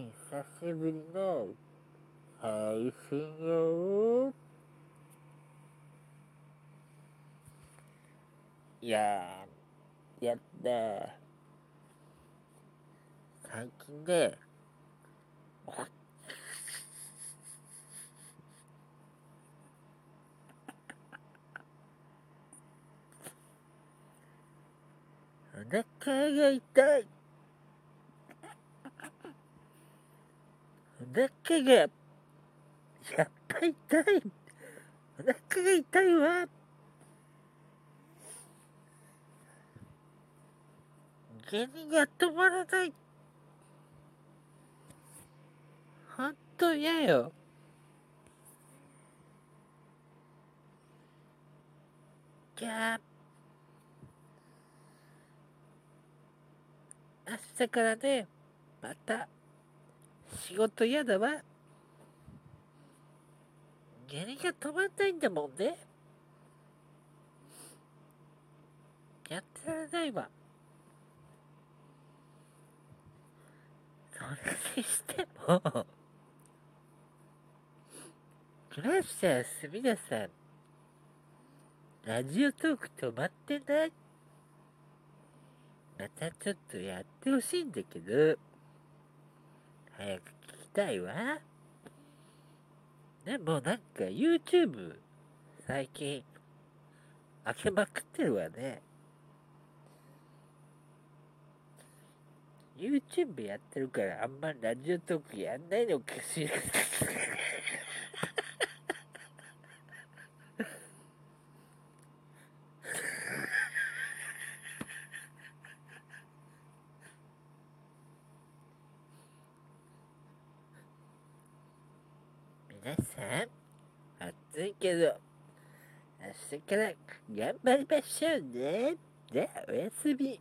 久しぶりの配信よいやー、やったー。最近ね、お腹が痛い。お腹が、やっぱ痛い。お腹が痛いわ。下痢が止まらない。ほんと嫌よ。じゃあ、明日からね、また、仕事嫌だわ。下痢が止まんないんだもんね。やってられないわ。それにしても、クラッシャーすみなさん、ラジオトーク止まってないまたちょっとやってほしいんだけど、早く聞きたいわ。でもなんか YouTube 最近開けまくってるわね。YouTube やってるからあんまラジオトークやんないのかしら。皆さん、暑いけど、明日から頑張りましょうね。じゃあ、おやすみ。